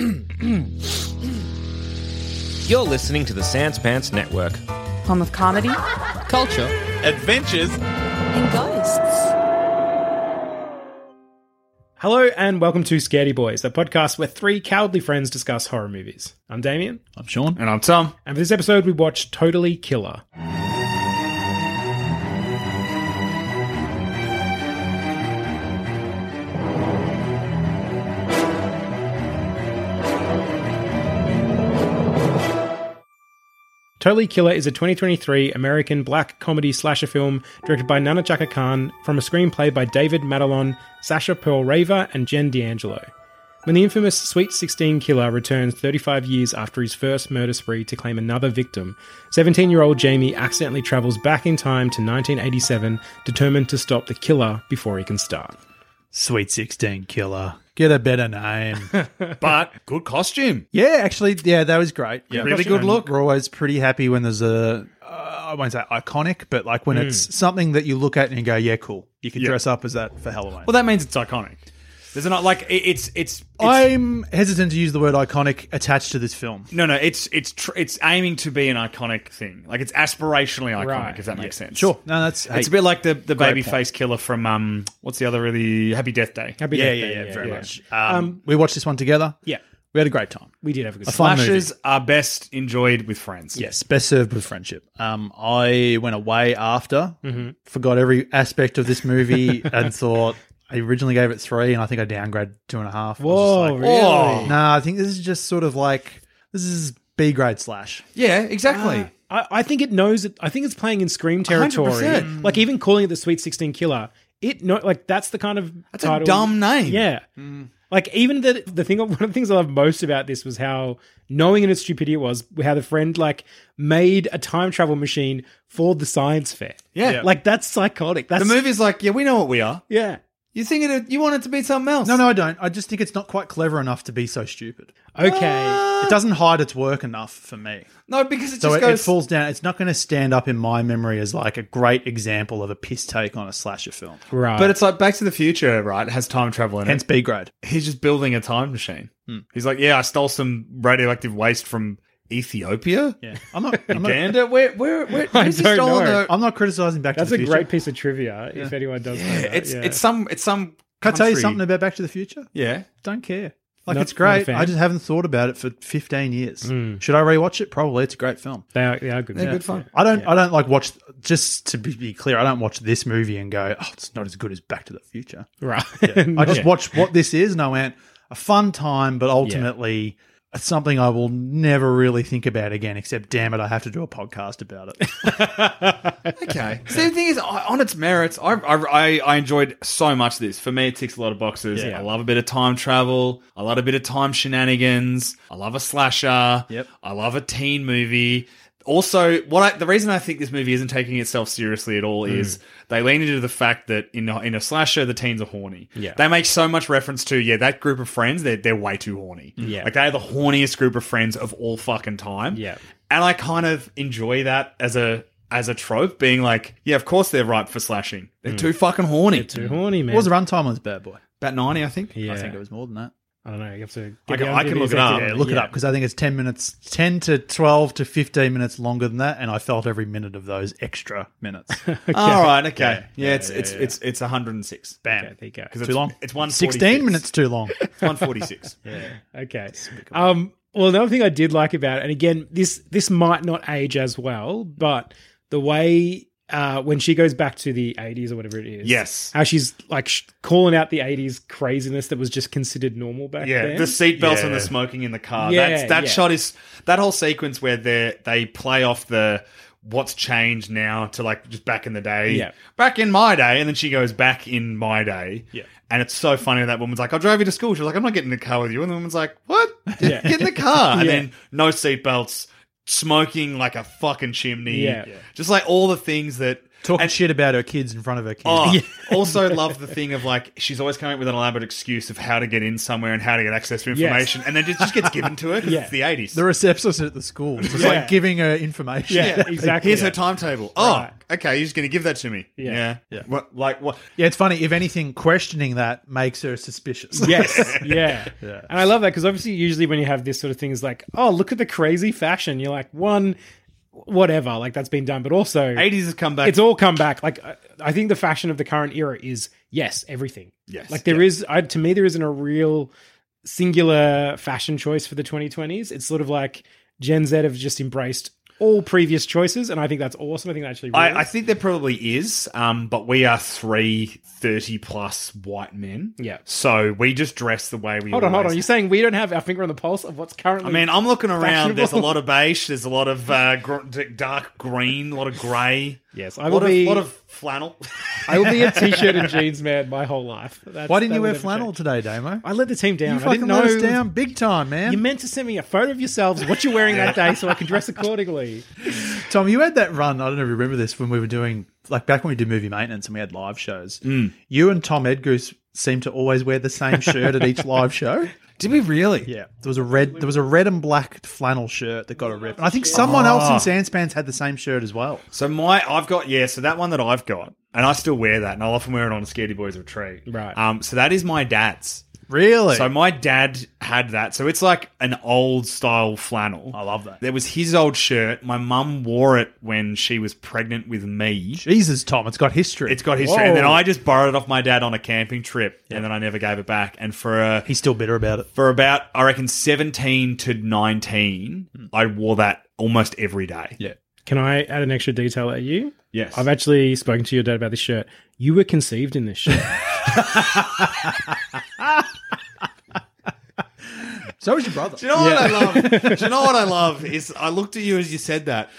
You're listening to the Sans Pants Network. Home of comedy Culture. Adventures. and ghosts. Hello and welcome to Scaredy Boys, a podcast where three cowardly friends discuss horror movies. I'm Damien, I'm Sean. And I'm Tom. and for this episode we watched Totally Killer. Totally Killer is a 2023 American black comedy slasher film directed by Nahnatchka Khan from a screenplay by David Matalon, Sasha Perl-Raver, and Jen D'Angelo. When the infamous Sweet 16 killer returns 35 years after his first murder spree to claim another victim, 17 year old Jamie accidentally travels back in time to 1987, determined to stop the killer before he can start. Sweet 16 killer. Get a better name. But good costume. yeah, actually, yeah, that was great. Yeah, Really good And look. We're always pretty happy when there's a, uh, I won't say iconic, but like when it's something that you look at and you go, yeah, cool. You can Yeah. dress up as that for Halloween. Well, that means it's iconic. There's not like it, it's, it's it's I'm hesitant to use the word iconic attached to this film. no no it's it's tr- it's aiming to be an iconic thing. Like it's aspirationally iconic. Right. If that makes sense. Sure. No, that's It's a bit like the the Great baby face killer from um what's the other really Happy Death Day. Happy Yeah, Death yeah, Day, yeah, yeah, very much. Um, Um, we watched this one together. Yeah, We had a great time. we did have a good A fun movie. Slashes are best enjoyed with friends. Yes, best served with friendship. Um, I went away after, Mm-hmm. forgot every aspect of this movie, and thought I originally gave it three, and I think I downgraded two and a half. I was Whoa, like, really? Oh. Nah, I think this is just sort of like this is B grade slash. Yeah, exactly. Uh, I, I think it knows it. I think it's playing in Scream territory. 100%. Like even calling it the Sweet Sixteen Killer, it no like that's the kind of That's a title- dumb name. Yeah, mm. like even the the thing one of the things I love most about this was how knowing in its stupidity it was how the friend like made a time travel machine for the science fair. Yeah. like that's psychotic. That's the movie's like, yeah, we know what we are. Yeah. You think it? You want it to be something else? No, no, I don't. I just think it's not quite clever enough to be so stupid. Okay. It doesn't hide its work enough for me. no, because it So just it, goes. it falls down. It's not going to stand up in my memory as like a great example of a piss take on a slasher film. right. But it's like Back to the Future, right? It has time travel in it. Hence it. B grade. He's just building a time machine. Hmm. He's like, yeah, I stole some radioactive waste from Ethiopia, Yeah, I'm not. I'm not, Uganda. Where, where, where? I who's he don't stolen know. the- I'm not criticizing Back that's to a the Future. That's a great piece of trivia. If anyone does, know Yeah, that. it's yeah. it's some it's some. Can I tell you country- something about Back to the Future? Yeah, Don't care. Like Not- it's not a great. fan. I just haven't thought about it for 15 years. Hmm. Should I rewatch it? Probably. It's a great film. they are, they are good. they're Yeah. good fun. I don't. I don't like watch. Just to be, be clear, I don't watch this movie and go, "Oh, it's not as good as Back to the Future." Right. I just watch what this is, and I went, "A fun time, but ultimately." It's something I will never really think about again, except damn it, I have to do a podcast about it. Okay. See, the thing is, on its merits, I, I I I enjoyed so much this. For me, it ticks a lot of boxes. Yeah. I love a bit of time travel. I love a bit of time shenanigans. I love a slasher. Yep. I love a teen movie. Also, what I, the reason I think this movie isn't taking itself seriously at all is they lean into the fact that in a, in a slasher, the teens are horny. Yeah. They make so much reference to yeah that group of friends they're they're way too horny. Yeah. Like they're the horniest group of friends of all fucking time. Yeah. And I kind of enjoy that as a as a trope, being like, yeah, of course they're ripe for slashing. Mm. They're too fucking horny. Too horny, man. What was the runtime on this bad boy? About ninety, I think. Yeah. I think it was more than that. I don't know. You have to. I get can- I can look it up. Yeah, look it up because I think it's 10 minutes, 10 to 12 to 15 minutes longer than that. And I felt every minute of those extra minutes. All right, okay. Yeah, Yeah, yeah, it's yeah, it's yeah. it's it's 106. Bam. Okay, there you go. Because Too it's, long. It's one 16 minutes too long. It's 146. Okay. Um, well, another thing I did like about it, and again, this this might not age as well, but the way uh, when she goes back to the 80s or whatever it is, Yes. how she's like sh- calling out the 80s craziness that was just considered normal back then. Yeah, then. the seatbelts and the smoking in the car. Yeah, That's, that yeah. shot is that whole sequence where they they play off the what's changed now to like just back in the day. Yeah. back in my day, and then she goes back in my day. Yeah. and it's so funny that woman's like, "I drove you to school." She's like, "I'm not getting in the car with you," and the woman's like, "What? Yeah. Get in the car!" And Yeah. then no seatbelts, smoking like a fucking chimney. Yeah. Yeah. just like all the things that. Talking and- shit about her kids in front of her kids. Oh, also love the thing of like she's always coming up with an elaborate excuse of how to get in somewhere and how to get access to information, and then it just gets given to her because Yeah. it's the eighties. The receptionist at the school just Yeah. like giving her information. Yeah, exactly. Here's her timetable. Oh, Right. okay. You're just going to give that to me. Yeah. Yeah. Yeah. What, like what? Yeah, it's funny. If anything, questioning that makes her suspicious. Yes, yeah. Yeah. And I love that because obviously, usually when you have this sort of thing, is like, oh, look at the crazy fashion. You're like, one, whatever, like that's been done, but also, Eighties has come back. it's all come back. Like, I- I think the fashion of the current era is yes, everything. Yes, like there is, I, to me, there isn't a real singular fashion choice for the 2020s. It's sort of like Gen Z have just embraced all previous choices, and I think that's awesome. I think that actually. I, I think there probably is, um, but we are three 30 plus white men. Yeah. So we just dress the way we hold on, hold on. You're saying we don't have our finger on the pulse of what's currently? I mean, I'm looking around. There's a lot of beige. There's a lot of uh, gr- dark green. A lot of grey. yes, I will lot be. of lot of flannel. I will be a t-shirt and jeans man my whole life. That's, Why didn't you wear flannel change. today, Damo? I let the team down. You I fucking didn't know. let us down big time, man. You meant to send me a photo of yourselves, what you're wearing that day, so I can dress accordingly. Tom, you had that run. I don't know if you remember this when we were doing like back when we did movie maintenance and we had live shows. Mm. You and Tom Edgoose seemed to always wear the same shirt at each live show. Did we really? Yeah, there was a red, there was a red and black flannel shirt that got a rip, and I think someone else Ah. in Sans Pants had the same shirt as well. So my, I've got yeah. So that one that I've got, and I still wear that, and I'll often wear it on a Scaredy Boys retreat. Right. Um. So that is my dad's. Really? So my dad had that. So it's like an old style flannel. I love that. There was his old shirt. My mum wore it when she was pregnant with me. Jesus, Tom, it's got history. It's got history. And then I just borrowed it off my dad on a camping trip, and then I never gave it back. And for uh, He's still bitter about it. for about I reckon seventeen to nineteen, I wore that almost every day. Yeah. Can I add an extra detail at you? Yes. I've actually spoken to your dad about this shirt. You were conceived in this shirt. So was your brother. Do you know what I love? Do you know what I love is I looked at you as you said that,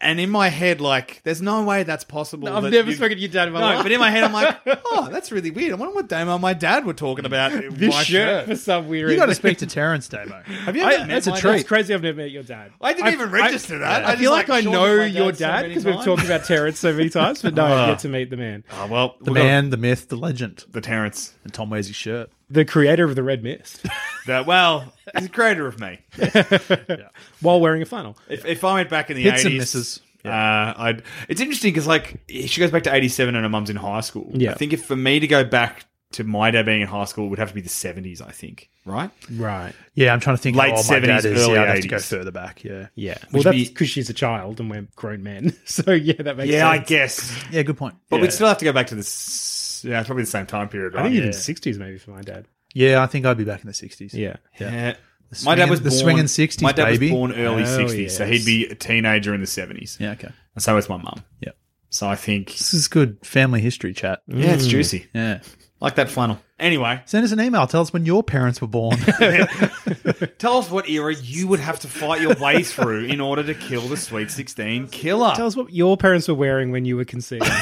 and in my head, like, there's no way that's possible. I've that never you- spoken to your dad in my No, life. but in my head, I'm like, oh, that's really weird. I wonder what Damo and my dad were talking about. this my shirt for some weird You got to reason. speak to Terrence, Damo. Have you I, ever met that's a my treat. It's crazy I've never met your dad. I didn't even register that. I, I just, feel like, like, I shortened know my your dad so dad many because we've times. talked about Terrence so many times, but no, I uh, get to meet the man. Oh, well, The we've got man, the myth, the legend. the Terrence. And Tom wears his shirt. The creator of the Red Mist That well, he's a creator of me. while wearing a flannel. If, if I went back in the Hits and eighties, misses. uh, I'd. It's interesting because like she goes back to eighty seven and her mum's in high school. Yeah. I think if for me to go back to my dad being in high school, it would have to be the seventies. I think. Right. Right. Yeah, I'm trying to think. Late how old my dad 70s, is. early yeah, I'd have to go 80s. further back. Yeah. Yeah. Well, Which that's be- because she's a child and we're grown men. So yeah, that makes sense. Yeah, I sense. guess. Yeah, good point. But yeah. we'd still have to go back to this. Yeah, it's probably the same time period. Right? I think even sixties maybe for my dad. Yeah, I think I'd be back in the 60s. Yeah. Yeah. The My dad was the born, swinging 60s, My dad baby. was born early Oh, sixties, so yes. he'd be a teenager in the seventies. Yeah, okay. And so was my mum. Yeah. So I think This is good family history chat. yeah, it's juicy. Yeah. Like that flannel. Anyway, Send us an email. Tell us when your parents were born. tell us what era you would have to fight your way through in order to kill the Sweet Sixteen killer. Tell us what your parents were wearing when you were conceived.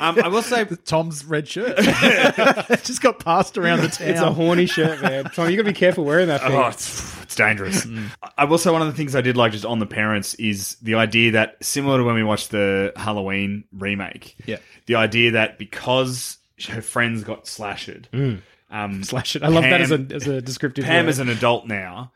Um, I will say, Tom's red shirt. just got passed around the town. it's a horny shirt, man. Tom, you got to be careful wearing that thing. oh, it's, it's dangerous. I will say one of the things I did like just on the parents is the idea that similar to when we watched the Halloween remake. Yeah. the idea that because her friends got slashed, um, Slash it. I love that as a as a descriptive. Pam word. is an adult now,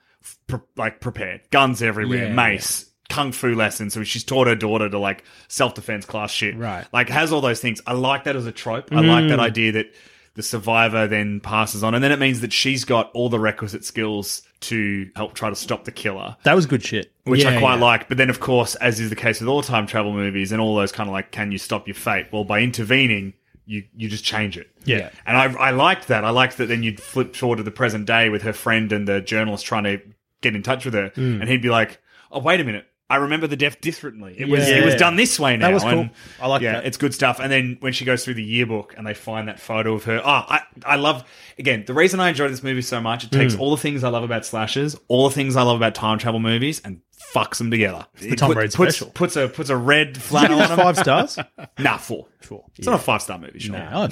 pre- like prepared, guns everywhere, Yeah, mace, kung fu lessons. So she's taught her daughter to like self defense class shit. Right. Like has all those things. I like that as a trope. I like that idea that the survivor then passes on, and then it means that she's got all the requisite skills to help try to stop the killer. That was good shit. Which I quite yeah. like, but then of course, as is the case with all time travel movies and all those kind of like, can you stop your fate? Well, by intervening, you you just change it. Yeah. and I I liked that. I liked that. Then you'd flip forward to the present day with her friend and the journalist trying to get in touch with her, Mm. and he'd be like, "Oh, wait a minute." I remember the death differently. It was Yeah. it was done this way now. That was cool. and, I like yeah, that. it's good stuff. And then when she goes through the yearbook and they find that photo of her, oh, I I love again the reason I enjoy this movie so much. It takes Mm. all the things I love about slashes, all the things I love about time travel movies, and fucks them together. It's the Tom Reed puts, special. Puts a puts a red flannel on them. Five stars. Nah, four. Four. It's not a five star movie. Sure. No,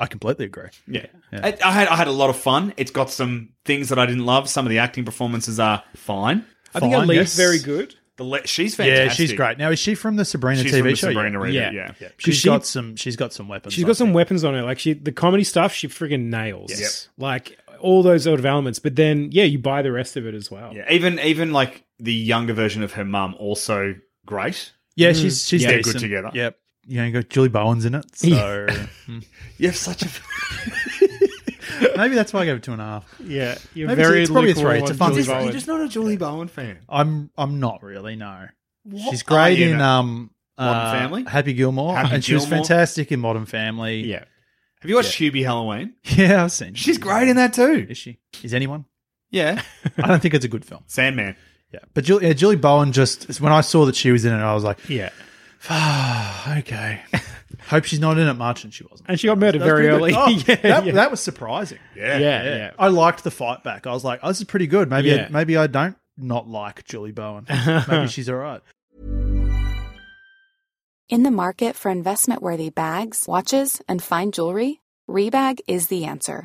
I completely agree. Yeah. I, I had I had a lot of fun. It's got some things that I didn't love. Some of the acting performances are fine. I think Fine, Elite's yes. very good. The le- she's fantastic. Yeah, she's great. Now is she from the Sabrina She's TV from the show? Sabrina Reader, Yeah. yeah. Yeah. 'Cause She's she- got some. She's got some weapons. She's got some think. weapons on her. Like she, the comedy stuff, she friggin' nails. Yes. Like all those sort of elements. But then, yeah, you buy the rest of it as well. Yeah, even even like the younger version of her mum also great. Yeah, she's mm. she's Yeah, good together. Yep. You know, you got Julie Bowen's in it, so hmm. You have such a maybe that's why I gave it two and a half. Yeah, you're Maybe very it's probably a three. It's a fun Julie Julie Bowen. you're just not a Julie Bowen fan. I'm I'm not really. No, she's are great you in now? um Modern uh, Family? Happy Gilmore, Happy and she was Gilmore? fantastic in Modern Family. Yeah. Have you watched Hubie Halloween? yeah, I've seen. She's great in that too. Is she? Is anyone? Yeah, I don't think it's a good film. Sandman. Yeah, but Julie, yeah, Julie Bowen just when I saw that she was in it, I was like, Yeah. okay. Hope she's not in it much, and she wasn't. And she got murdered That's very pretty early. good. Oh, yeah, that, yeah. that was surprising. Yeah, yeah, yeah. I liked the fight back. I was like, oh, this is pretty good. Maybe Yeah. maybe I don't not like Julie Bowen. maybe she's all right. In the market for investment worthy bags, watches, and fine jewelry, Rebag is the answer.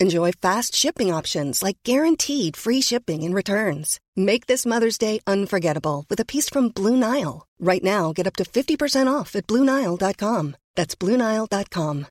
Enjoy fast shipping options like guaranteed free shipping and returns. Make this Mother's Day unforgettable with a piece from Blue Nile. Right now, get up to 50% off at BlueNile.com. That's BlueNile.com.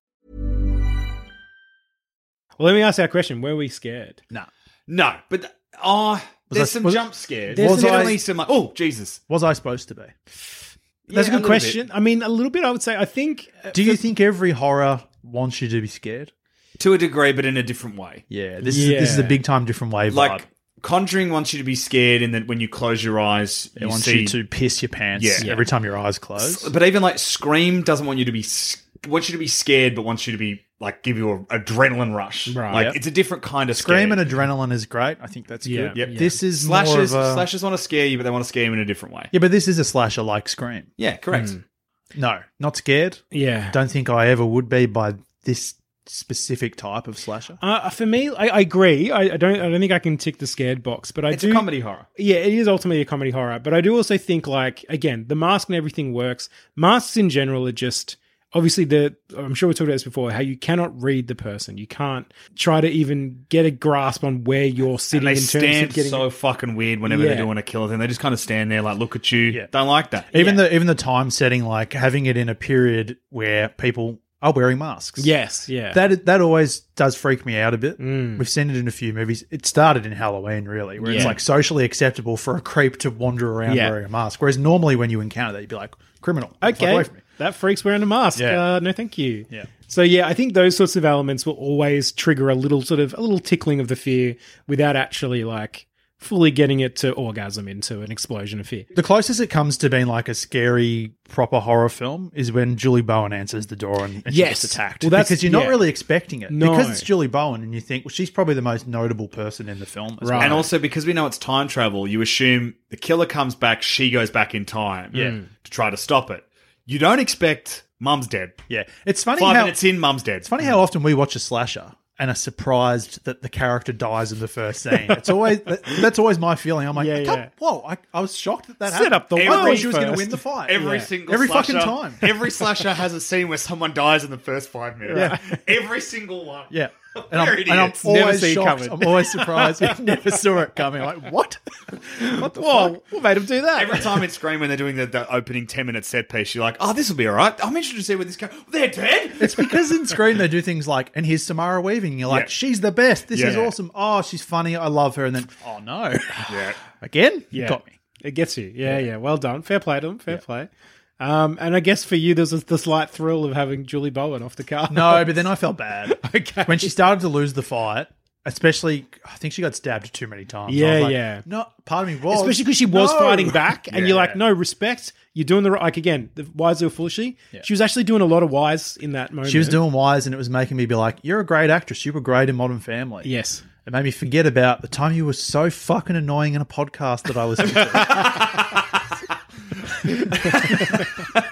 Well, let me ask that question. Were we scared? No. No, but oh, there's I- some was- jump scares. There's There's some- definitely some like, oh Jesus. Was I supposed to be? That's Yeah, a a good little question. I mean, a little bit, I would say. I think. uh, Do you think every horror wants you to be scared? To a degree, but in a different way. Yeah, this is this is a big time different way vibe. Like Conjuring wants you to be scared, and that when you close your eyes, it you wants see. you to piss your pants Yeah. every time your eyes close. But even like Scream doesn't want you to be s- wants you to be scared, but wants you to be like give you an adrenaline rush. Right. Like Yep. it's a different kind of Scream scared. and adrenaline is great. I think that's Yeah. good. Yep. This is Slashers, more of a, slashers want to scare you, but they want to scare you in a different way. Yeah, but this is a slasher like Scream. Yeah, correct. Hmm. No, not scared. Yeah. Don't think I ever would be by this specific type of slasher. Uh, for me, I, I agree. I, I don't. I don't think I can tick the scared box, but I It's do. a comedy horror. Yeah, it is ultimately a comedy horror, but I do also think like again, the mask and everything works. Masks in general are just obviously the. I'm sure we talked about this before. How you cannot read the person. You can't try to even get a grasp on where you're sitting And they in terms stand of getting. so fucking weird whenever Yeah. they're doing a killer thing. They just kind of stand there like, look at you. Yeah. Don't like that. Even the even the time setting, like having it in a period where people are wearing masks. yes, yeah. That that always does freak me out a bit. Mm. We've seen it in a few movies. It started in Halloween, really, where it's like socially acceptable for a creep to wander around Yeah. wearing a mask. Whereas normally when you encounter that, you'd be like, criminal. Okay, away from me. that freak's wearing a mask. Yeah. Uh, no, thank you. Yeah. So yeah, I think those sorts of elements will always trigger a little sort of a little tickling of the fear without actually like fully getting it to orgasm into an explosion of fear. The closest it comes to being like a scary proper horror film is when Julie Bowen answers the door and, and she Yes. gets attacked. Well, that's- because you're not yeah. really expecting it. No. Because it's Julie Bowen and you think, well, she's probably the most notable person in the film. As Right. well. And also because we know it's time travel, you assume the killer comes back, she goes back in time Yeah. Mm. to try to stop it. You don't expect mum's dead. Yeah. It's funny Five how minutes in, mum's dead. It's funny how often we watch a slasher and are surprised that the character dies in the first scene. It's always that, that's always my feeling. I'm like, Yeah, I yeah. whoa! I, I was shocked that that Set happened. up the I thought she was going to win the fight. Every Yeah. single every slasher, fucking time. Every slasher has a scene where someone dies in the first five minutes. Yeah. Every single one. Yeah. And I'm, We're and I'm idiots. Never always see it shocked. coming. I'm always surprised. I never saw it coming. Like, what? what the Whoa, fuck? what made him do that? Every time it's Scream when they're doing the, the opening ten minute set piece, you're like, "Oh, this will be all right. I'm interested to see where this goes. They're dead." It's because in Scream they do things like, and here's Samara Weaving. You're like, Yeah. she's the best. This is awesome. Oh, she's funny. I love her. And then, oh no, Yeah. again, yeah. got me. It gets you. Yeah, yeah. Well done. Fair play to them. Fair play. Um, and I guess for you, there's the slight thrill of having Julie Bowen off the card. No, but then I felt bad. Okay. When she started to lose the fight, especially, I think she got stabbed too many times. Yeah, like, yeah. No, part of me was. Especially because she was No. fighting back, and you're Yeah. like, no respect. You're doing the right. Like again, the wise or foolishly. She was actually doing a lot of wise in that moment. She was doing wise, and it was making me be like, "You're a great actress. You were great in Modern Family." Yes. It made me forget about the time you were so fucking annoying in a podcast that I was.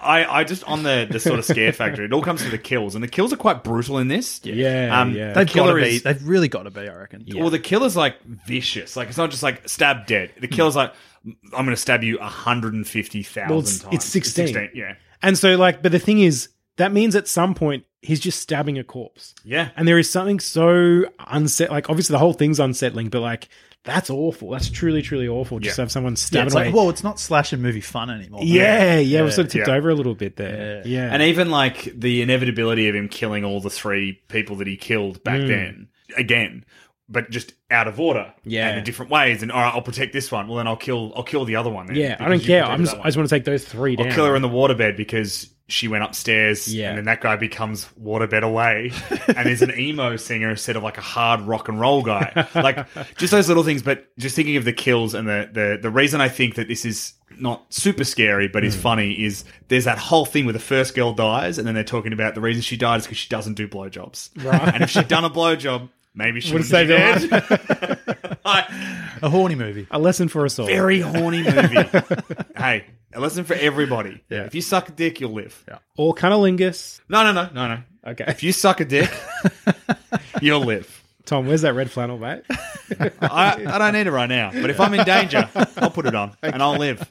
I, I just on the the sort of scare factor. It all comes to the kills, and the kills are quite brutal in this. Yeah, Um, yeah. The They've got to killer be. is They've really got to be. I reckon. Well, the killer's like vicious. Like it's not just like stab dead. The killer's like, I'm going to stab you 150,000 Well, it's- times. it's 16. Yeah. And so, like, but the thing is, that means at some point he's just stabbing a corpse. Yeah. And there is something so unset. Like, obviously, the whole thing's unsettling, but like, that's awful. That's truly, truly awful. Just Yeah. to have someone Yeah, stabbing it's away. like, well, it's not slasher movie fun anymore. yeah, yeah, we've sort of tipped Yeah. over a little bit there. Yeah, And even like the inevitability of him killing all the three people that he killed back mm. then again, but just out of order. Yeah. And in different ways. And all right, I'll protect this one. Well, then I'll kill, I'll kill the other one. Then, yeah. I because don't you care. protected I'm just, that I just want to take those three down. I'll kill her in the waterbed because she went upstairs Yeah. and then that guy becomes waterbed away and is an emo singer instead of like a hard rock and roll guy. Like just those little things, but just thinking of the kills and the the, the reason I think that this is not super scary but is Hmm. funny is there's that whole thing where the first girl dies and then they're talking about the reason she died is because she doesn't do blowjobs. Right. And if she'd done a blowjob, maybe she would saved her dead. I- A horny movie. a lesson for us all. very horny movie. hey, a lesson for everybody. Yeah. If you suck a dick, you'll live. or cunnilingus. No, no, no, no, no. Okay. If you suck a dick, you'll live. Tom, where's that red flannel, mate? I, I don't need it right now, but if I'm in danger, I'll put it on and I'll live.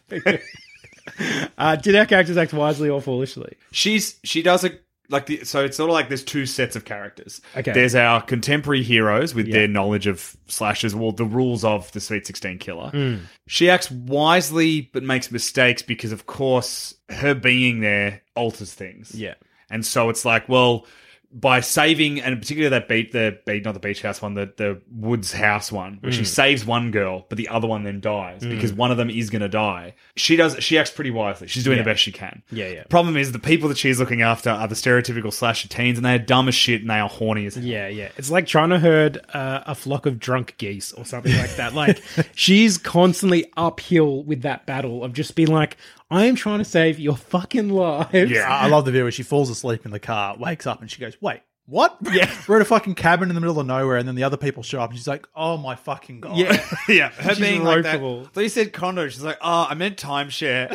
Uh, did our characters act wisely or foolishly? She's she does a like the so it's sort of like there's two sets of characters. Okay. There's our contemporary heroes with their knowledge of slashes, well, the rules of the Sweet Sixteen Killer. Hmm. She acts wisely but makes mistakes because, of course, her being there alters things. Yeah. And so it's like, well, by saving, and particularly that beat, the beat, not the beach house one, the, the woods house one, where she Mm. saves one girl, but the other one then dies because one of them is going to die. She does, she acts pretty wisely. She's doing Yeah. the best she can. Yeah, yeah. Problem is, the people that she's looking after are the stereotypical slasher teens, and they are dumb as shit and they are horny as hell. Yeah, yeah. It's like trying to herd uh, a flock of drunk geese or something like that. Like she's constantly uphill with that battle of just being like, I am trying to save your fucking lives. Yeah. I I love the view where she falls asleep in the car, wakes up, and she goes, "Wait, what? Yeah, we're at a fucking cabin in the middle of nowhere, and then the other people show up, and she's like, "Oh my fucking god!" Yeah. yeah, her She's being like that. ropeable. So you said condo. She's like, oh, I meant timeshare.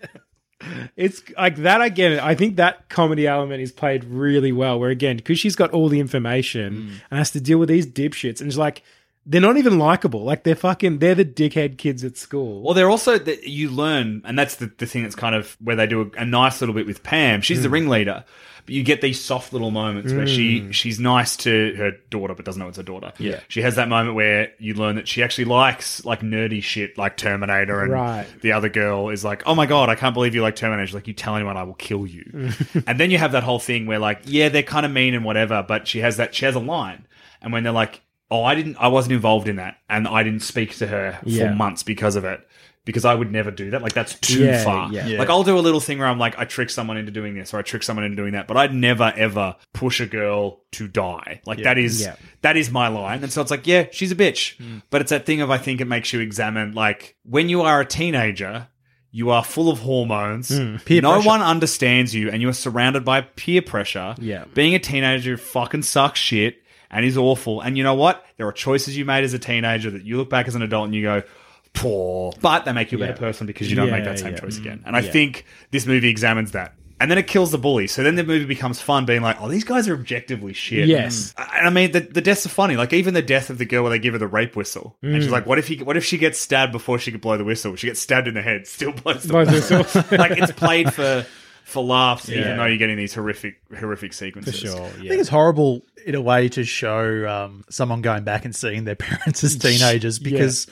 It's like that. I get it. I think that comedy element is played really well. Where again, because she's got all the information mm. and has to deal with these dipshits, and she's like they're not even likable. Like they're fucking. They're the dickhead kids at school. Well, they're also that you learn, and that's the, the thing that's kind of where they do a, a nice little bit with Pam. She's Mm. the ringleader, but you get these soft little moments where she she's nice to her daughter, but doesn't know it's her daughter. Yeah. she has that moment where you learn that she actually likes like nerdy shit, like Terminator, and Right. the other girl is like, "Oh my god, I can't believe you like Terminator." She's like, "You tell anyone, I will kill you." and then you have that whole thing where like, yeah, they're kind of mean and whatever, but she has that she has a line, and when they're like. Oh, I didn't. I wasn't involved in that, and I didn't speak to her for months because of it. because I would never do that. Like that's too Yeah, far. yeah. Yeah. Like I'll do a little thing where I'm like, I trick someone into doing this or I trick someone into doing that, but I'd never ever push a girl to die. Like that is Yeah. that is my line. And so it's like, yeah, she's a bitch. Hmm. But it's that thing of I think it makes you examine like when you are a teenager, you are full of hormones. Hmm. Peer no pressure. one understands you, and you are surrounded by peer pressure. Yeah. Being a teenager fucking sucks shit and is awful. And you know what? There are choices you made as a teenager that you look back as an adult and you go, poor. But they make you a better Yeah. person because you don't make that same yeah. choice again. And I Yeah. think this movie examines that. And then it kills the bully. So then the movie becomes fun, being like, oh, these guys are objectively shit. Yes. And I mean, the, the deaths are funny. Like even the death of the girl where they give her the rape whistle, and Mm. she's like, "What if he? What if she gets stabbed before she could blow the whistle? She gets stabbed in the head, still blows the Blows whistle. like it's played for for laughs, Yeah. even though you're getting these horrific horrific For sequences. sure. I think it's horrible in a way to show um, someone going back and seeing their parents as teenagers because,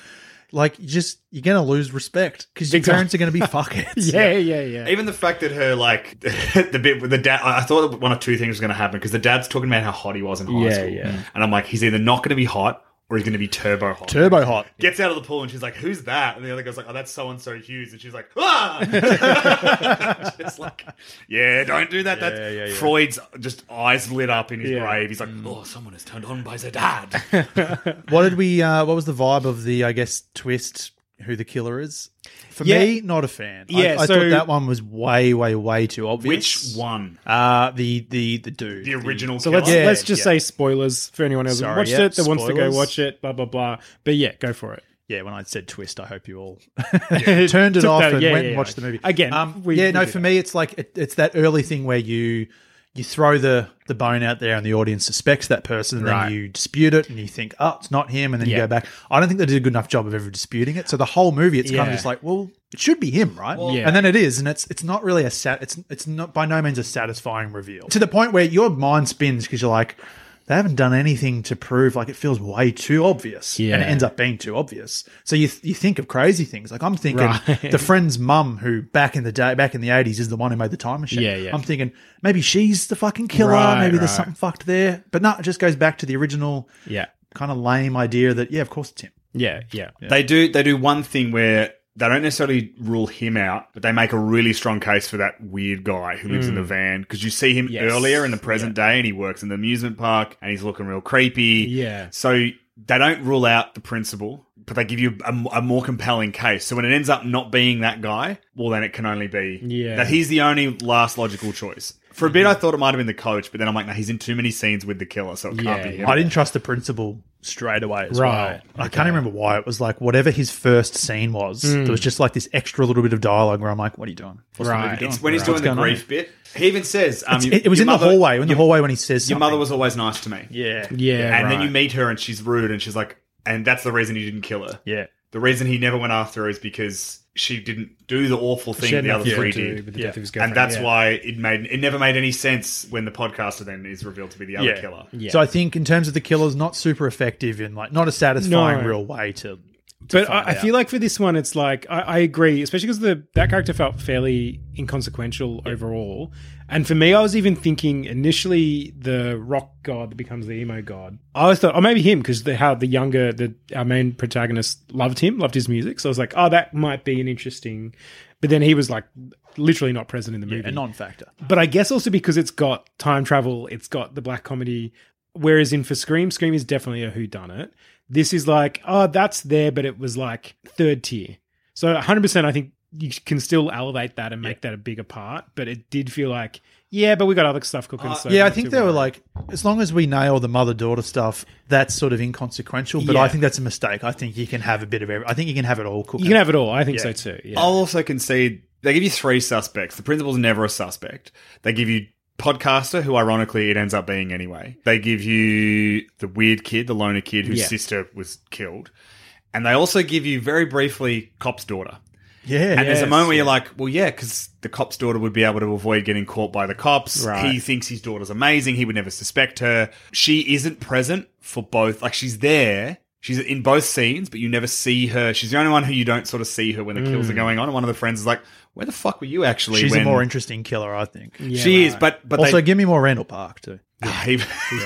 like, you just you're going to lose respect because your parents are going to be fuckheads. Yeah, yeah, yeah. Even the fact that her like the bit with the dad, I I thought one of two things was going to happen because the dad's talking about how hot he was in high Yeah, school, yeah. and I'm like, he's either not going to be hot or he's going to be turbo hot. Turbo hot. Gets out of the pool and she's like, "Who's that?" And the other guy's like, "Oh, that's so and so Hughes." And she's like, "Ah!" just like, yeah, don't do that. That's Yeah, yeah, yeah. Freud's just eyes lit up in his grave. He's like, "Oh, someone is turned on by the dad." What did we? Uh, what was the vibe of the? I guess twist. Who the killer is? For Yeah. me, not a fan. Yeah, I, so- thought that one was way, way, way too obvious. Which one? Uh the the the dude. The original. So killer? let's Yeah, let's just yeah. say spoilers for anyone else who Sorry, watched yeah, it that wants to go watch it. Blah blah blah. But yeah, go for it. Yeah, when I said twist, I hope you all turned it off that- and yeah, went yeah, and yeah. watched the movie Again, Um, we- yeah, we no, for that. me, it's like it, it's that early thing where you you throw the the bone out there and the audience suspects that person, and Right. then you dispute it and you think, oh, it's not him, and then you go back. I don't think they did a good enough job of ever disputing it. So the whole movie, it's kind of just like, well, it should be him, right? Yeah. And then it is, and it's it's not really a sat. It's it's not by no means a satisfying reveal to the point where your mind spins because you're like. They haven't done anything to prove like it feels way too obvious, yeah. and it ends up being too obvious. So you you think of crazy things like I'm thinking Right. the friend's mum who back in the day back in the 80s is the one who made the time machine. Yeah, yeah. I'm thinking maybe she's the fucking killer. Right, maybe there's something fucked there. But no, it just goes back to the original Yeah, kind of lame idea that yeah, of course it's him. yeah, yeah. They do they do one thing where they don't necessarily rule him out, but they make a really strong case for that weird guy who lives in the hmm. van because you see him Yes. earlier in the present day and he works in the amusement park and he's looking real creepy. Yeah. So they don't rule out the principal, but they give you a, a more compelling case. So when it ends up not being that guy, well, then it can only be Yeah. that he's the only last logical choice. For a bit, mm-hmm. I thought it might have been the coach, but then I'm like, no, he's in too many scenes with the killer, so it can't Yeah, be yeah. him. I didn't trust the principal straight away as Right, well. I can't even remember why. It was like whatever his first scene was, there was just like this extra little bit of dialogue where I'm like, what are you doing? What's Right. the movie doing? It's when he's What's doing the going on grief bit. He even says, um, It's- it, it was your in the hallway. In the your- hallway when he says Your something. mother was always nice to me. yeah, Yeah, and then you meet her and she's rude and she's like, and that's the reason he didn't kill her. yeah. The reason he never went after her is because she didn't do the awful thing She the other three did. with the Yeah. death of his And that's yeah. why it made it never made any sense when the podcaster then is revealed to be the other Yeah. killer. Yeah. So I think in terms of the killer's not super effective in like not a satisfying No. real way to. But I, I feel like for this one, it's like I, I agree, especially because the that character felt fairly inconsequential overall. And for me, I was even thinking initially the rock god that becomes the emo god. I always thought, oh, maybe him because the, how the younger the our main protagonist loved him, loved his music. So I was like, oh, that might be an interesting. But then he was like literally not present in the movie. a non-factor. But I guess also because it's got time travel, it's got the black comedy. Whereas in for Scream, Scream is definitely a who done it. This is like, oh, that's there, but it was like third tier. So 100%, I think you can still elevate that and make that a bigger part. But it did feel like, yeah, but we got other stuff cooking. Uh, so yeah, I think too they were like, as long as we nail the mother daughter stuff, that's sort of inconsequential. But Yeah. I think that's a mistake. I think you can have a bit of every. I think you can have it all cooking. you can have it all. I think Yeah. so too. Yeah. I'll also concede they give you three suspects. The principal's never a suspect. They give you podcaster, who ironically it ends up being anyway. They give you the weird kid, the loner kid whose Yeah. sister was killed. And they also give you very briefly cop's daughter. Yeah, And there's a Yes, moment where you're like, well, yeah, because the cop's daughter would be able to avoid getting caught by the cops. Right. He thinks his daughter's amazing. He would never suspect her. She isn't present for both. Like, she's there. She's in both scenes, but you never see her. She's the only one who you don't sort of see her when the kills are hmm. going on. And one of the friends is like, where the fuck were you actually? she's when a more interesting killer, I think. Yeah, she is, but but also, they, give me more Randall Park too. He-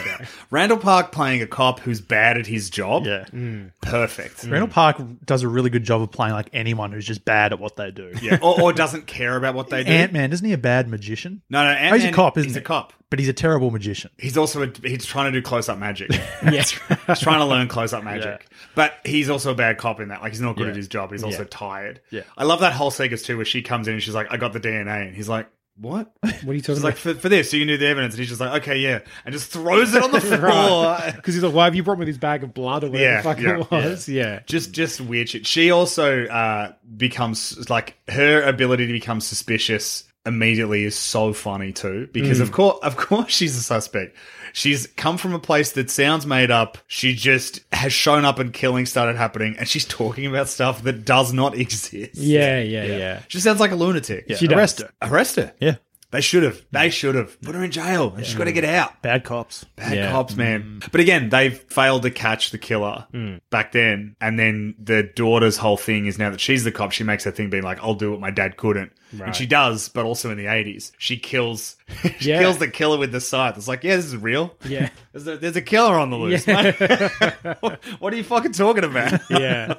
Randall Park playing a cop who's bad at his job. Yeah. Mm. Perfect. Mm. Randall Park does a really good job of playing like anyone who's just bad at what they do. Yeah. Or, or doesn't care about what they do. Ant Man, isn't he a bad magician? no, no, Oh, he's a cop, isn't he's he? a cop. But he's a terrible magician. He's also a, he's trying to do close up magic. Yes. he's trying to learn close up magic. But he's also a bad cop in that. Like he's not good Yeah. at his job. He's also Yeah. tired. Yeah. I love that whole sequence too, where she comes in and she's like, "I got the DNA," and he's like, "What?" What are you talking She's like, about? "For, for this, so you knew the evidence," and he's just like, "Okay, yeah," and just throws it on the floor. Because he's like, why have you brought me this bag of blood or whatever Yeah, the fuck yeah, it was? Yeah. just just weird shit. She also uh, becomes like her ability to become suspicious immediately is so funny too because of course of course she's a suspect. She's come from a place that sounds made up. She just has shown up and killing started happening and she's talking about stuff that does not exist. Yeah, yeah, yeah. She sounds like a lunatic. Yeah. She does. Arrest her. Arrest her. Yeah. They should have. They should have. Put her in jail. And she's got to get out. Bad cops. Bad Yeah. cops, man. But again, they've failed to catch the killer back then. And then the daughter's whole thing is now that she's the cop, she makes her thing being like, I'll do what my dad couldn't. And she does, but also in the 80s. She kills she Yeah. kills the killer with the scythe. It's like, yeah, this is real. Yeah. There's a, there's a killer on the loose. mate. what, are you fucking talking about? yeah.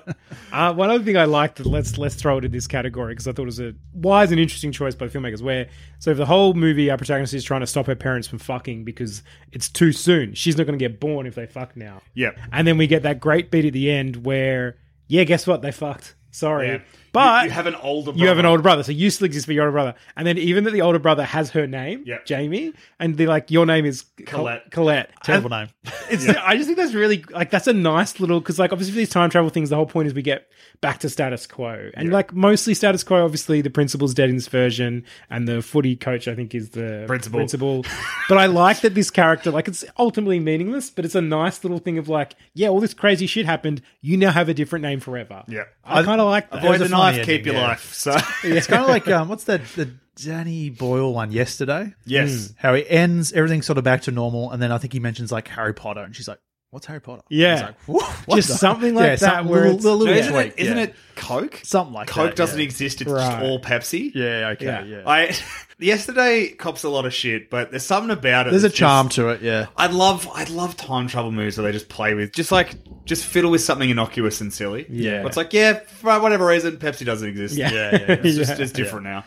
Uh, one other thing I liked, let's let's throw it in this category because I thought it was a wise and interesting choice by filmmakers. Where so the whole movie, our protagonist is trying to stop her parents from fucking because it's too soon. She's not going to get born if they fuck now. Yep. And then we get that great beat at the end where, yeah, guess what? They fucked. Sorry. Yeah. But you, you have an older you have an brother. older brother, so you still exist for your older brother. And then even that the older brother has her name, Yep. Jamie, and they're like, your name is Col- Colette. Colette. Terrible And name. It's, I just think that's really like that's a nice little because like obviously for these time travel things, the whole point is we get back to status quo, and like mostly status quo. Obviously, the principal's dead in this version, and the footy coach I think is the Principal. Principal, but I like that this character like it's ultimately meaningless, but it's a nice little thing of like, yeah, all this crazy shit happened. You now have a different name forever. Yeah. I kind of like that. Avoid was a the knife, keep your yeah. life. So It's kind of like um, what's that? The Danny Boyle one yesterday. yes. How he ends everything's sort of back to normal, and then I think he mentions like Harry Potter, and she's like, "What's Harry Potter?" Yeah. He's like, Just the-" something like that something where little, it's, little, little isn't, it, isn't yeah. it Coke? Something like Coke that, doesn't yeah. exist. It's Right. just all Pepsi. Yeah, okay, Yeah. I yesterday cops a lot of shit, but there's something about it. There's a that's charm just- to it, yeah. I'd love, I'd love time travel movies where they just play with, just like, just fiddle with something innocuous and silly. Yeah. it's like, yeah, for whatever reason, Pepsi doesn't exist. Yeah. Yeah, yeah, it's just, it's different now.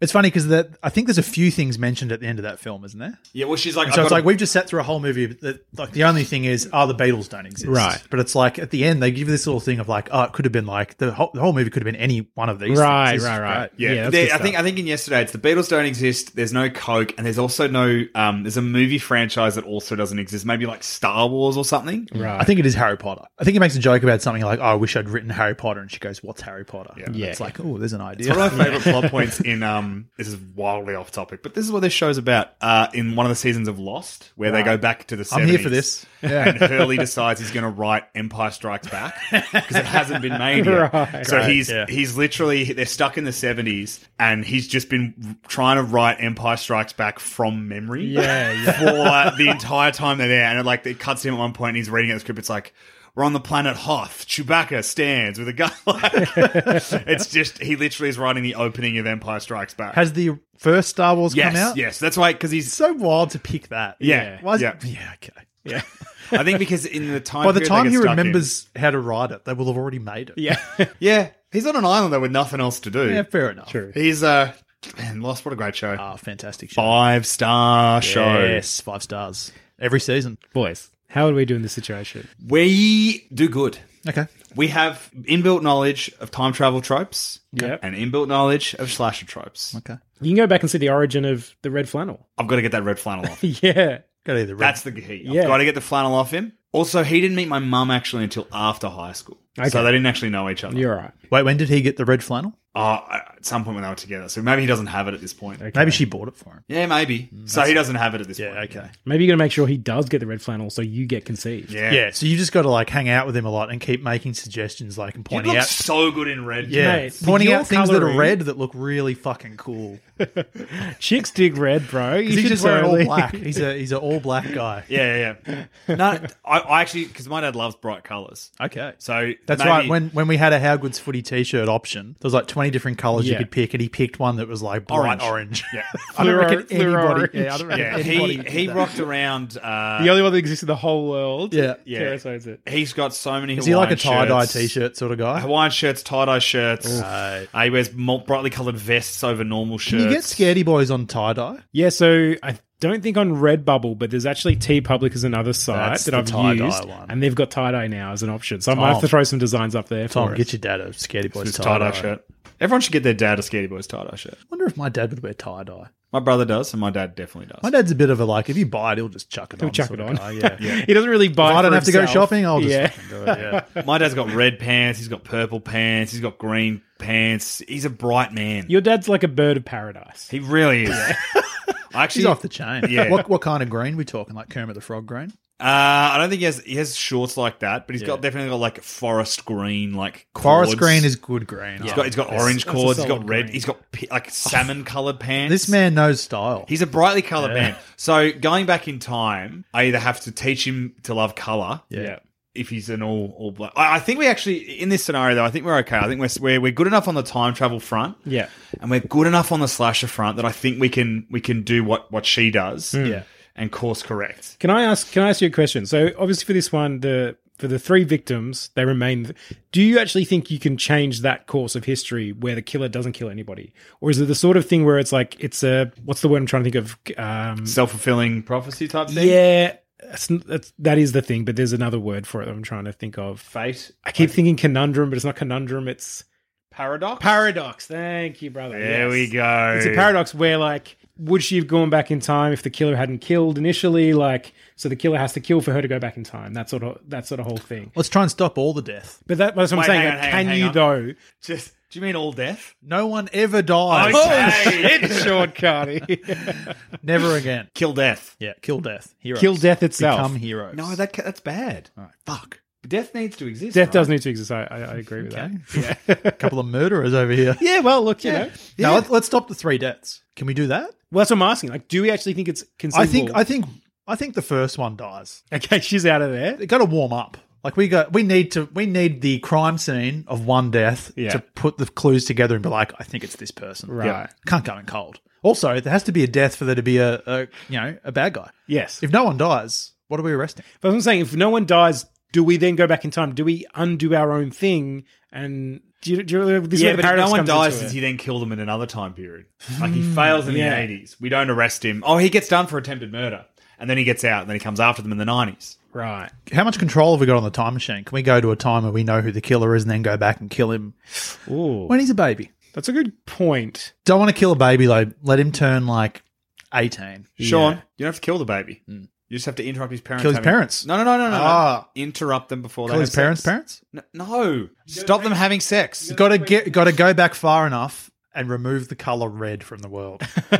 It's funny because that I think there's a few things mentioned at the end of that film, isn't there? Yeah, well, she's like, And so I've it's got like a- we've just sat through a whole movie that like the only thing is oh the Beatles don't exist, Right. But it's like at the end they give you this little thing of like oh it could have been like the whole, the whole movie could have been any one of these, Right, things. This is right, right. Yeah, Yeah, there- I think. I think in yesterday it's the Beatles don't exist. There's no Coke, and there's also no um. There's a movie franchise that also doesn't exist. Maybe like Star Wars or something. Right. I think it is Harry Potter. I think he makes a joke about something like, "Oh, I wish I'd written Harry Potter," and she goes, "What's Harry Potter?" Yeah, Yeah. it's like, "Oh, there's an idea." One of my favorite plot points in um. This is wildly off topic, but this is what this show's about. Uh, in one of the seasons of Lost, where they go back to the. 70s, I'm here for this. Yeah. and Hurley decides he's going to write Empire Strikes Back because it hasn't been made yet. Right. So he's yeah. he's literally they're stuck in the seventies, and he's just been trying to write Empire Strikes Back from memory. Yeah, yeah. for the entire time they're there, and it like it cuts him at one point, and he's reading out the script. It's like. We're on the planet Hoth. Chewbacca stands with a gun. It's just he literally is writing the opening of Empire Strikes Back. Has the first Star Wars yes, come out? yes, that's why because It's he's. so wild to pick that. Yeah, Why is yeah. It, yeah. Okay. Yeah. I think because in the time By the time he get stuck in- remembers how to ride it, they will have already made it. Yeah. yeah, he's on an island though with nothing else to do. Yeah, fair enough. True. He's uh, man, Lost. What a great show. Ah, fantastic show. Five star show. Yes, five stars every season. Boys, how would we do in this situation? We do good. Okay. We have inbuilt knowledge of time travel tropes Yep. and inbuilt knowledge of slasher tropes. Okay. You can go back and see the origin of the red flannel. I've got to get that red flannel off. yeah. Got either red. That's the key. I've Yeah. got to get the flannel off him. Also, he didn't meet my mum actually until after high school. Okay. So they didn't actually know each other. You're right. Wait, when did he get the red flannel? Oh, at some point when they were together. So maybe he doesn't have it at this point. Maybe she bought it for him. Yeah, maybe. Mm, so he doesn't have it at this Yeah. point. Okay. Maybe you're going to make sure he does get the red flannel so you get conceived. Yeah. Yeah. So you just got to like hang out with him a lot and keep making suggestions, like and He pointing looks out. so good in red. Yeah, Mate, pointing your out things that are colouring- red that look really fucking cool. Chicks dig red, bro. You He's should just wearing all totally- black. He's a he's an all black guy. Yeah, yeah, yeah. no, I, I actually, because my dad loves bright colours. Okay. So That's maybe- right. When when we had a How Good's footy T-shirt option, there was like twenty different colors you could pick, and he picked one that was like bright Orange. orange. Yeah. I don't Fluoro- reckon anybody. orange. Yeah, I don't reckon Yeah, anybody he he that. rocked around. Uh, the only one that exists in the whole world. Yeah. Yeah. Keras it. he's got so many. Is he like a tie dye t-shirt sort of guy? Hawaiian shirts, tie dye shirts. Right. Uh, he wears brightly coloured vests over normal Can shirts. you get scaredy boys on tie dye? Yeah, so I don't think on Redbubble, but there's actually TeePublic as another site That's that the I've tie-dye used, one. and they've got tie dye now as an option. So I might have Tom. to throw some designs up there. Tom, for get us. your dad a scaredy boys tie tie dye dye shirt. Everyone should get their dad a Scaredy Boys tie dye shirt. I wonder if my dad would wear tie dye. My brother does, and my dad definitely does. My dad's a bit of a like, if you buy it, he'll just chuck it He'll on. chuck sort it of on. guy, Yeah. Yeah. He doesn't really buy. If I don't have to go shopping, I'll just yeah. fucking do it. Yeah. My dad's got red pants. He's got purple pants. He's got green pants. He's a bright man. Your dad's like a bird of paradise. he really is. I actually, He's off the chain. Yeah. What, what kind of green we talking? Like Kermit the Frog green? Uh, I don't think he has he has shorts like that, but he's got definitely got like forest green, like Forest cords. green is good green. He's I got he's got That's- orange that's a cords. He's solid got red. green. He's got pi- like salmon colored pants. This man knows style. He's a brightly colored Yeah. man. So going back in time, I either have to teach him to love color. Yeah. If he's an all all black, I, I think we actually in this scenario though. I think we're okay. I think we're we're, we're good enough on the time travel front. Yeah. and we're good enough on the slasher front that I think we can we can do what what she does. Yeah. and course correct. Can I ask? Can I ask you a question? So obviously for this one, the for the three victims, they remain. Do you actually think you can change that course of history where the killer doesn't kill anybody, or is it the sort of thing where it's like it's a what's the word I'm trying to think of? Um, Self fulfilling prophecy type thing. yeah, that's, that's, that is the thing, but there's another word for it that I'm trying to think of. fate. I keep thinking conundrum, but it's not conundrum. It's paradox. paradox. Thank you, brother. There Yes. we go. It's a paradox where, like, would she have gone back in time if the killer hadn't killed initially? Like, so the killer has to kill for her to go back in time. That sort of that sort of whole thing. Let's try and stop all the death. But that, that's what I'm saying. hang like, hang can on, hang you on. though? Just do you mean all death? No one ever dies. Okay. it's short, Cardi. Never again. Kill death. Yeah, kill death. Heroes. Kill death itself. Become heroes. No, that that's bad. fuck. Death needs to exist. Death right? does need to exist. I, I, I agree with Okay. that. A couple of murderers over here. Yeah, well, look, you know. Now let's, let's stop the three deaths. Can we do that? Well, that's what I'm asking. Like, do we actually think it's conceivable? I think. I think. I think the first one dies. okay, she's out of there. They got to warm up. Like we got. We need to. We need the crime scene of one death Yeah. to put the clues together and be like, I think it's this person. Right. Yeah. Can't go in cold. Also, there has to be a death for there to be a, a you know a bad guy. Yes. If no one dies, what are we arresting? But I'm saying, if no one dies, do we then go back in time? Do we undo our own thing? And do you, do you, this is Yeah, the but if no paradox one comes dies, into does it. he then kill them in another time period? Like he fails in mm, yeah. the eighties. We don't arrest him. Oh, he gets done for attempted murder, and then he gets out, and then he comes after them in the nineties. Right. How much control have we got on the time machine? Can we go to a time where we know who the killer is and then go back and kill him Ooh. when he's a baby? That's a good point. Don't want to kill a baby though. Let him turn like eighteen. Sean, Yeah. you don't have to kill the baby. You just have to interrupt his parents. Kill his having- parents? No, no, no, no, no. Ah. Interrupt them before Kill they his have parents' sex. parents. No, no. stop them having sex. Got to get. Got to go back far enough and remove the color red from the world.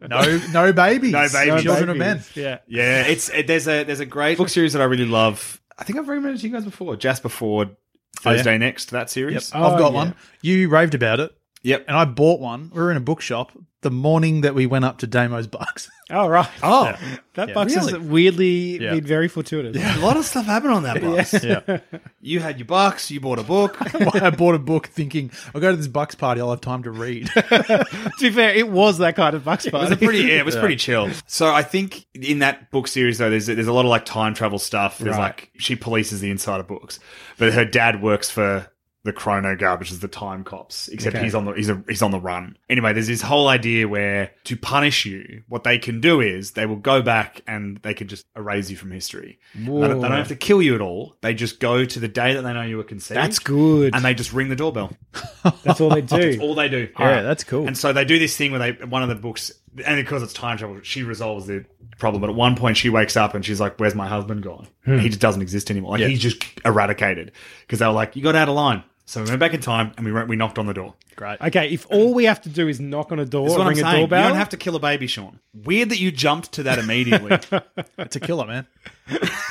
no, no babies. No babies. Children of men. Yeah. Yeah, it's it, there's a there's a great book series that I really love. I think I've recommended it to you guys before. Jasper Fforde, Oh, yeah? Thursday next. That series. Oh, I've got yeah. one. You raved about it, Yep. and I bought one. We were in a bookshop the morning that we went up to Damo's Bucks. Oh, right. Oh, That Yeah. box is Really? weirdly Yeah. been very fortuitous. a lot of stuff happened on that box. yeah. You had your bucks. You bought a book. I bought a book thinking I'll go to this Bucks party. I'll have time to read. to be fair, it was that kind of bucks party. It was a pretty, yeah, it was pretty chill. So I think in that book series though, there's there's a lot of like time travel stuff. There's Right. like she polices the inside of books, but her dad works for the Chrono Guard, which is the time cops. Except Okay. he's on the he's a, he's on the run. Anyway, there's this whole idea where to punish you, what they can do is they will go back and they can just erase you from history. They don't, they don't have to kill you at all. They just go to the day that they know you were conceived. That's good. And they just ring the doorbell. That's all they That's do. all they do. Yeah, that's cool. And so they do this thing where they one of the books, and because it's time travel, she resolves the problem. But at one point, she wakes up and she's like, "Where's my husband gone? Hmm. He just doesn't exist anymore. Like Yeah. he's just eradicated." Because they were like, "You got out of line." So we went back in time and we we knocked on the door. Great. Okay, if all we have to do is knock on a door That's or what I'm ring a saying. doorbell, You don't have to kill a baby, Sean. Weird that you jumped to that immediately. It's a killer, man.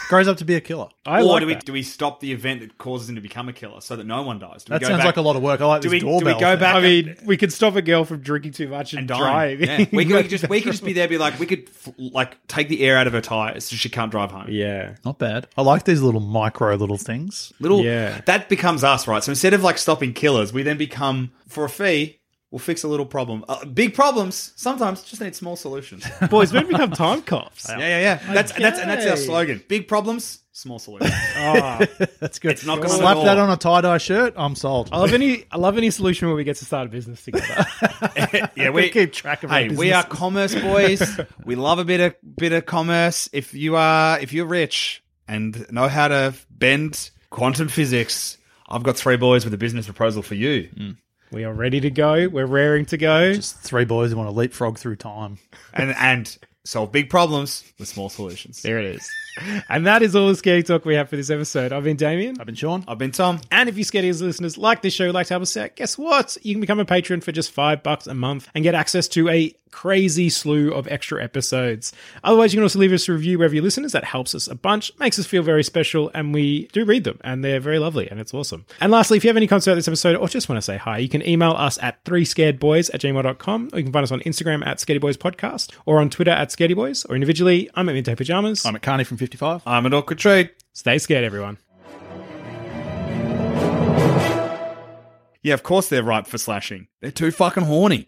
Grows up to be a killer. I or like do we that. do we stop the event that causes him to become a killer so that no one dies? Do we That go sounds back- like a lot of work. I like Do this we- do we go thing. back- I mean, we could stop a girl from drinking too much and, and dying. driving. Yeah. We, could, we could just we could just be there, be like we could f- like take the air out of her tires so she can't drive home. yeah. Not bad. I like these little micro little things. Little Yeah. that becomes us, right? So instead of like stopping killers, we then become for a fee. We'll fix a little problem. Uh, big problems sometimes just need small solutions. Boys, we become time cops. yeah, yeah. Yeah. That's that's and that's our slogan. Big problems, small solutions. Oh, That's good. It's not gonna slap that on a tie dye shirt. I'm sold. I love any. I love any solution where we get to start a business together. yeah, we keep track of our Hey, we are business. commerce boys. we love a bit of bit of commerce. If you are if you're rich and know how to bend quantum physics, I've got three boys with a business proposal for you. We are ready to go. We're raring to go. Just three boys who want to leapfrog through time. And and solve big problems with small solutions. there it is. And that is all the scary talk we have for this episode. I've been Damien. I've been Sean. I've been Tom. And if you Scared as listeners like this show, like to help us out, guess what? You can become a patron for just five bucks a month and get access to a crazy slew of extra episodes. Otherwise, you can also leave us a review wherever you listen, as that helps us a bunch, makes us feel very special, and we do read them, and they're very lovely, and it's awesome. And lastly, if you have any comments about this episode or just want to say hi, you can email us at three scaredboys at gmail.com, or you can find us on Instagram at Scaredy Boys Podcast, or on Twitter at Scaredy Boys, or individually, I'm at Midday Pajamas. I'm at Carney from 55. I'm at awkward trade. Stay scared, everyone. Yeah, of course they're ripe for slashing. They're too fucking horny.